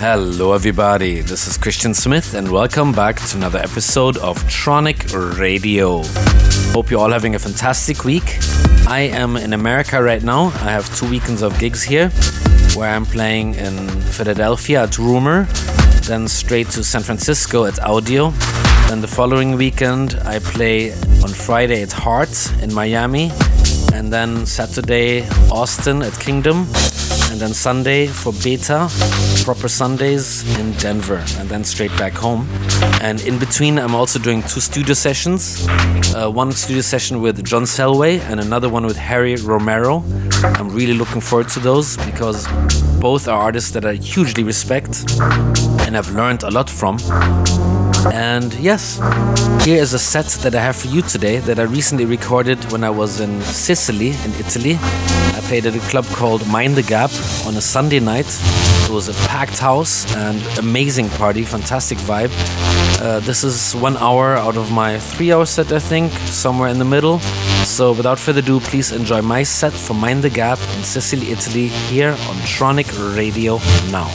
Hello, everybody. This is Christian Smith, and welcome back to another episode of Tronic Radio. Hope you're all having a fantastic week. I am in America right now. I have two weekends of gigs here, where I'm playing in Philadelphia at Rumor, then straight to San Francisco at Audio. Then the following weekend, I play on Friday at Heart in Miami, and then Saturday, Austin at Kingdom, and then Sunday for Beta, proper Sundays in Denver, and then straight back home. And in between, I'm also doing two studio sessions uh, one studio session with John Selway, and another one with Harry Romero. I'm really looking forward to those because both are artists that I hugely respect and have learned a lot from. And yes, here is a set that I have for you today that I recently recorded when I was in Sicily, in Italy. I played at a club called Mind the Gap on a Sunday night. It was a packed house and amazing party, fantastic vibe. Uh, this is one hour out of my three hour set, I think, somewhere in the middle. So without further ado, please enjoy my set from Mind the Gap in Sicily, Italy, here on Tronic Radio now.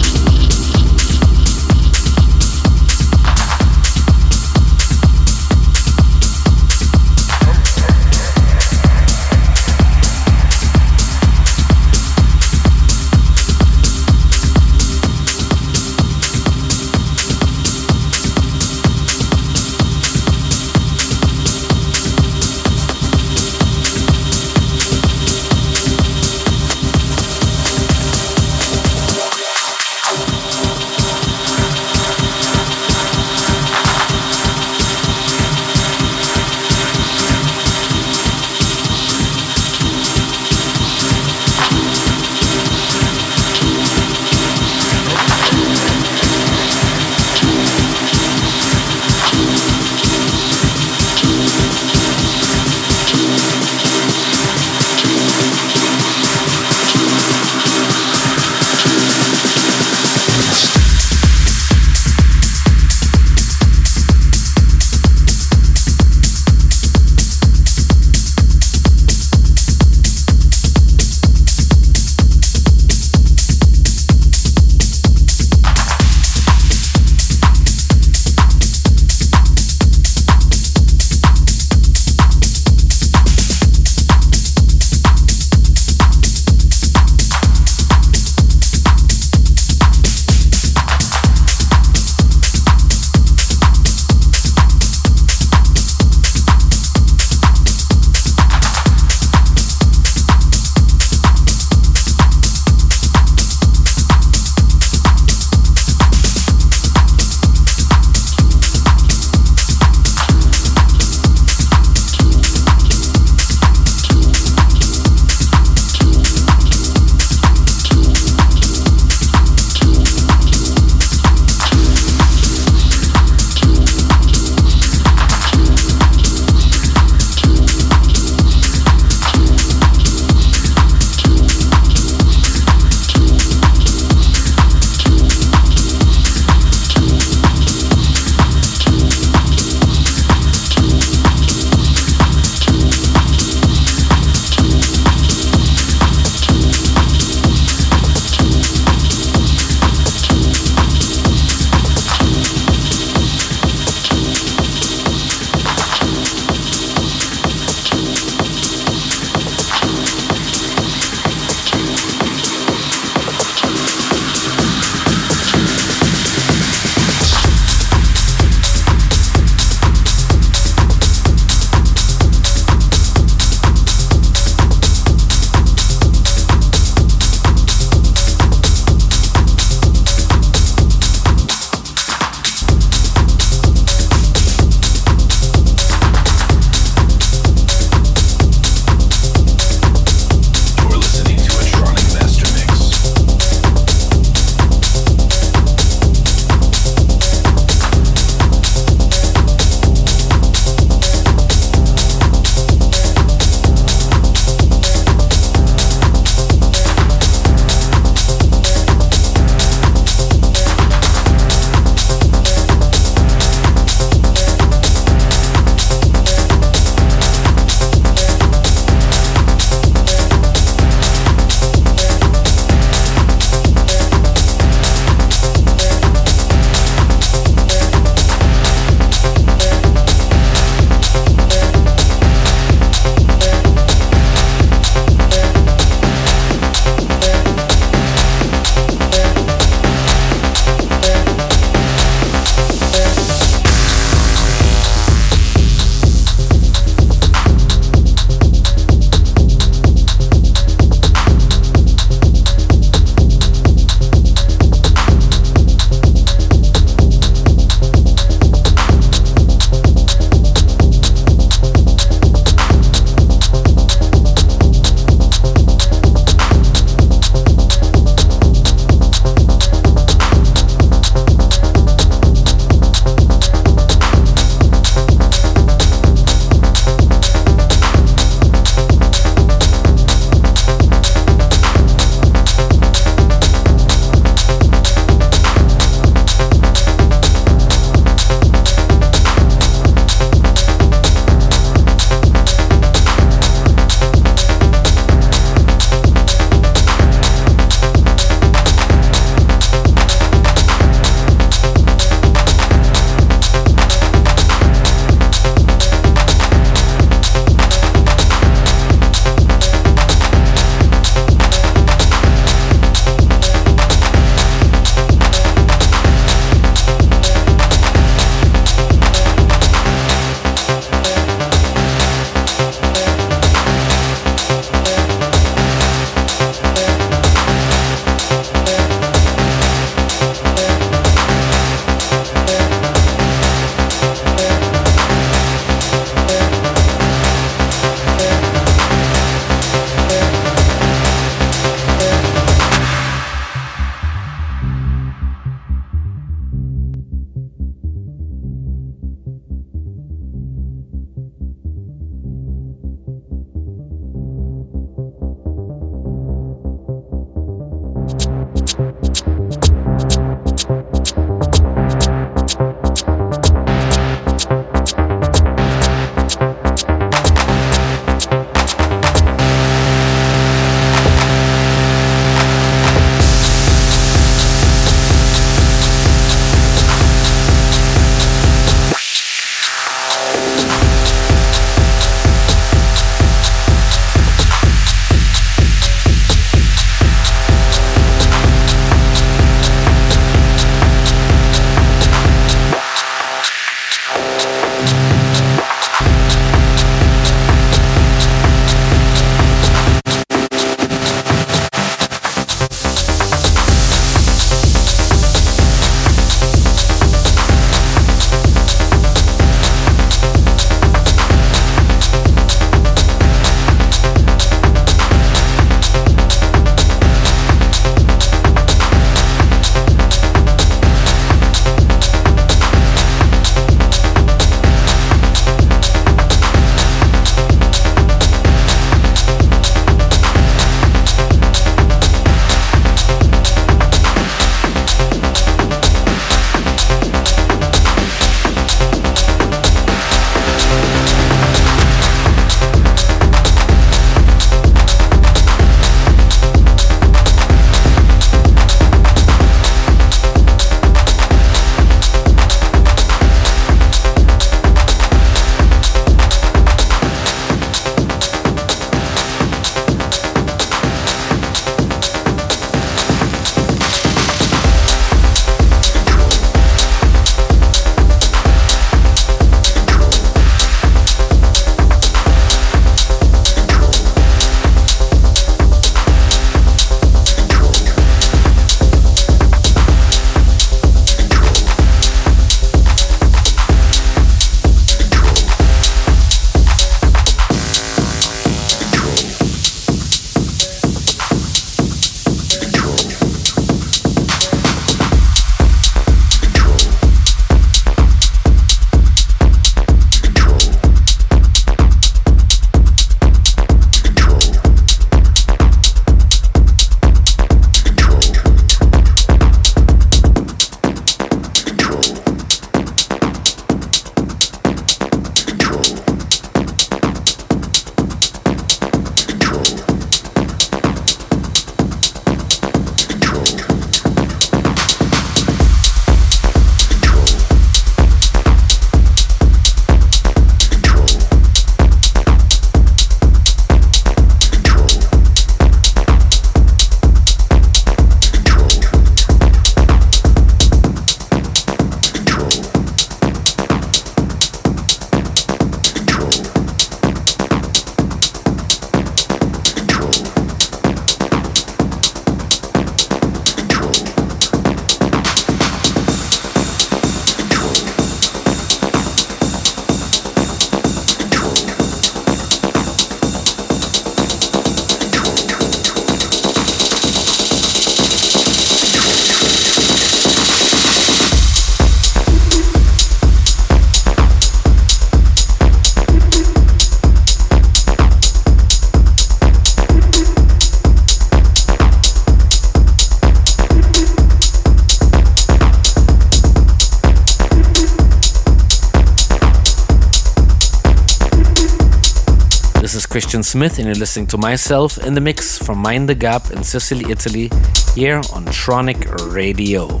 Christian Smith, and you're listening to myself in the mix from Mind the Gap in Sicily, Italy, here on Tronic Radio.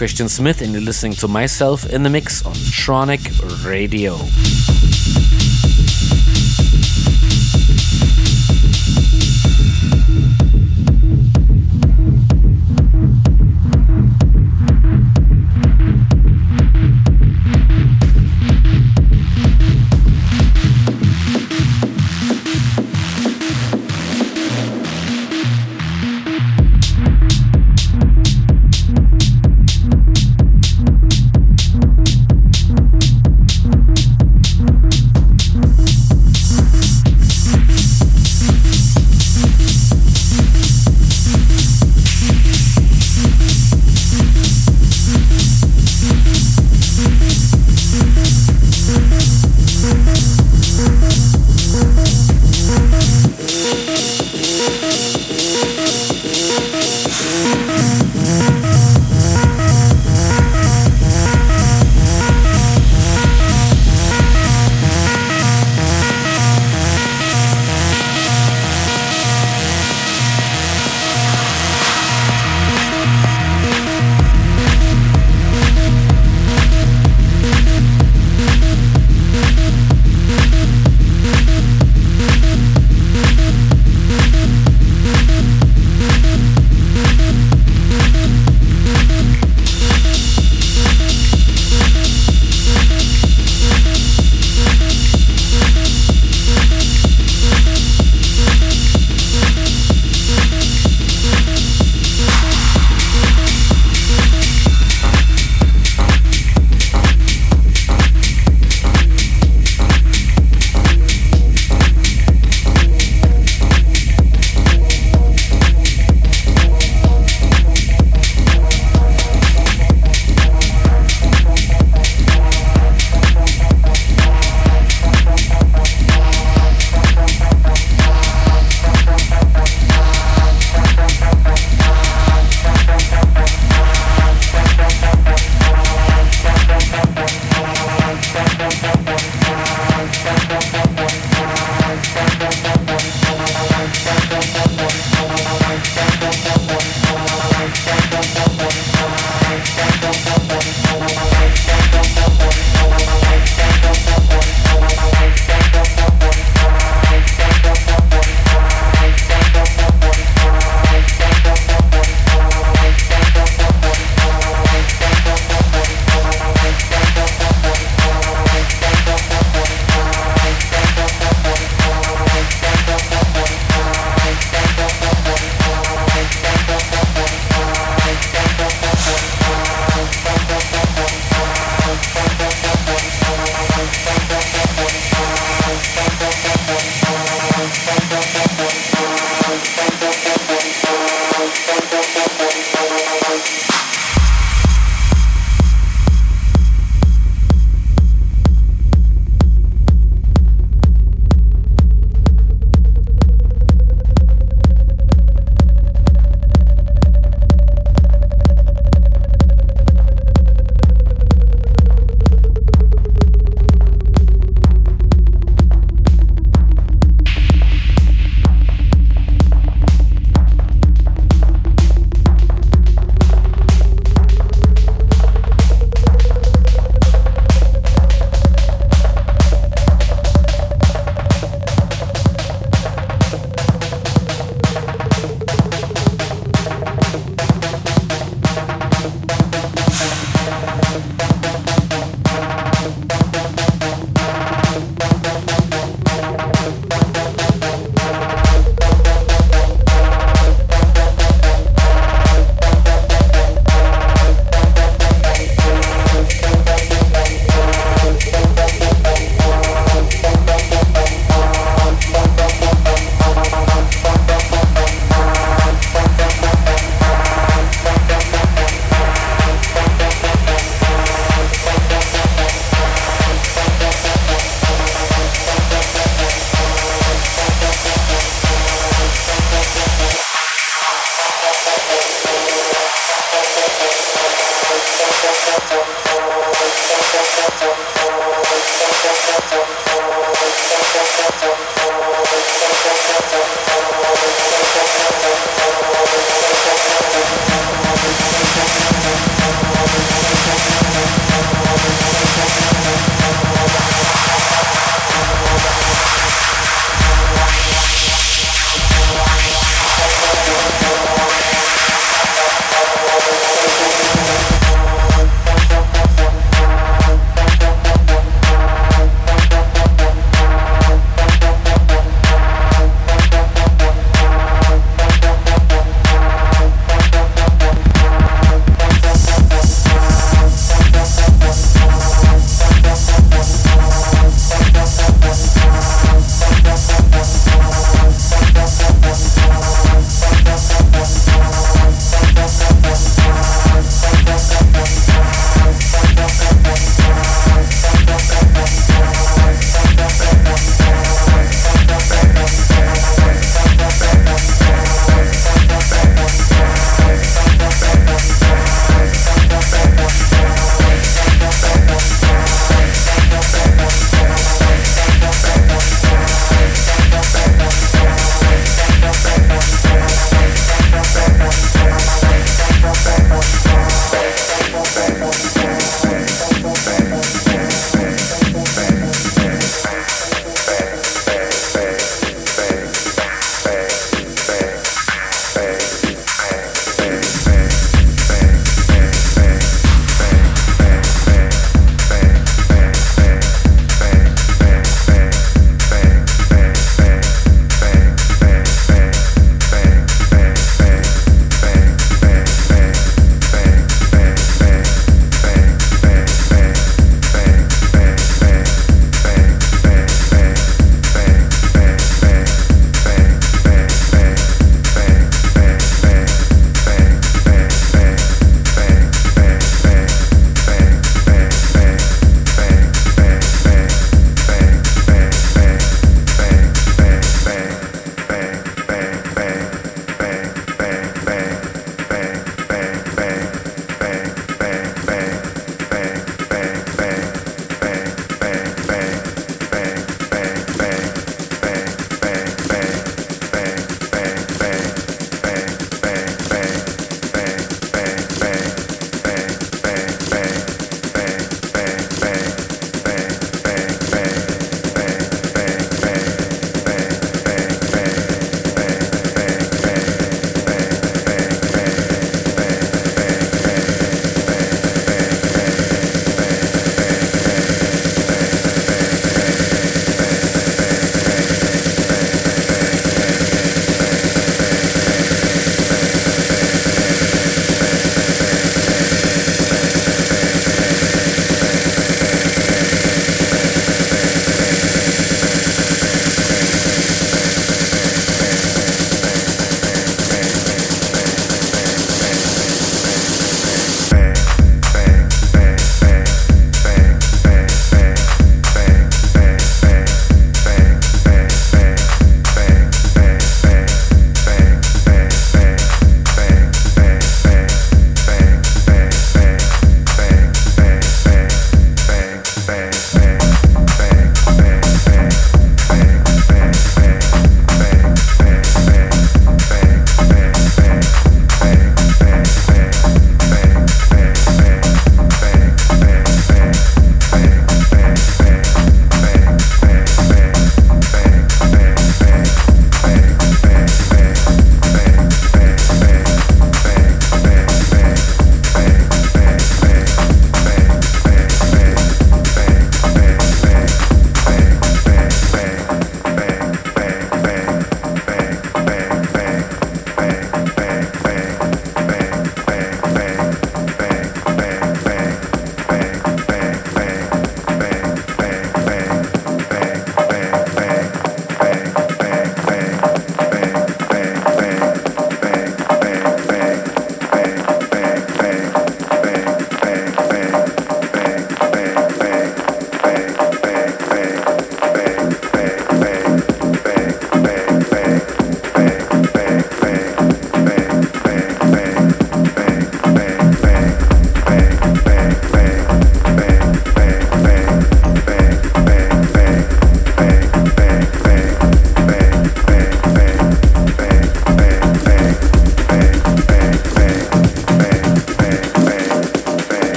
Christian Smith, and you're listening to myself in the mix on Tronic Radio.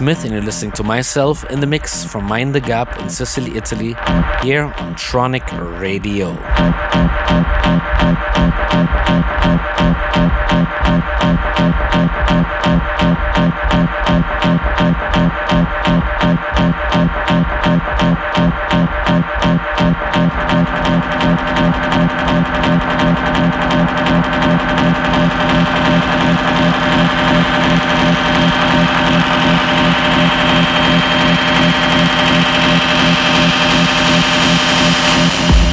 Smith, and you're listening to myself in the mix from Mind the Gap in Sicily, Italy, here on Tronic Radio. Thank you. Música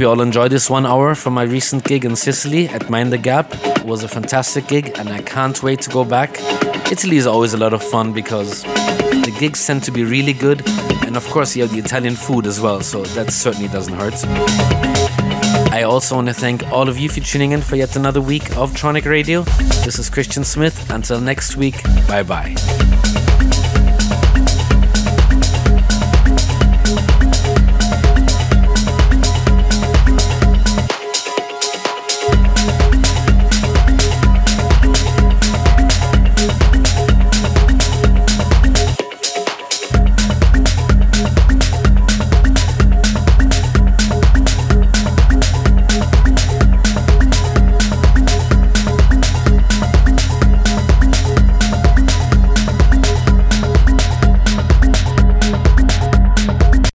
Hope you all enjoyed this one hour from my recent gig in Sicily at Mind the Gap. It was a fantastic gig and I can't wait to go back. Italy is always a lot of fun because the gigs tend to be really good and of course you have the Italian food as well, so that certainly doesn't hurt. I also want to thank all of you for tuning in for yet another week of Tronic Radio. This is Christian Smith. Until next week, bye bye.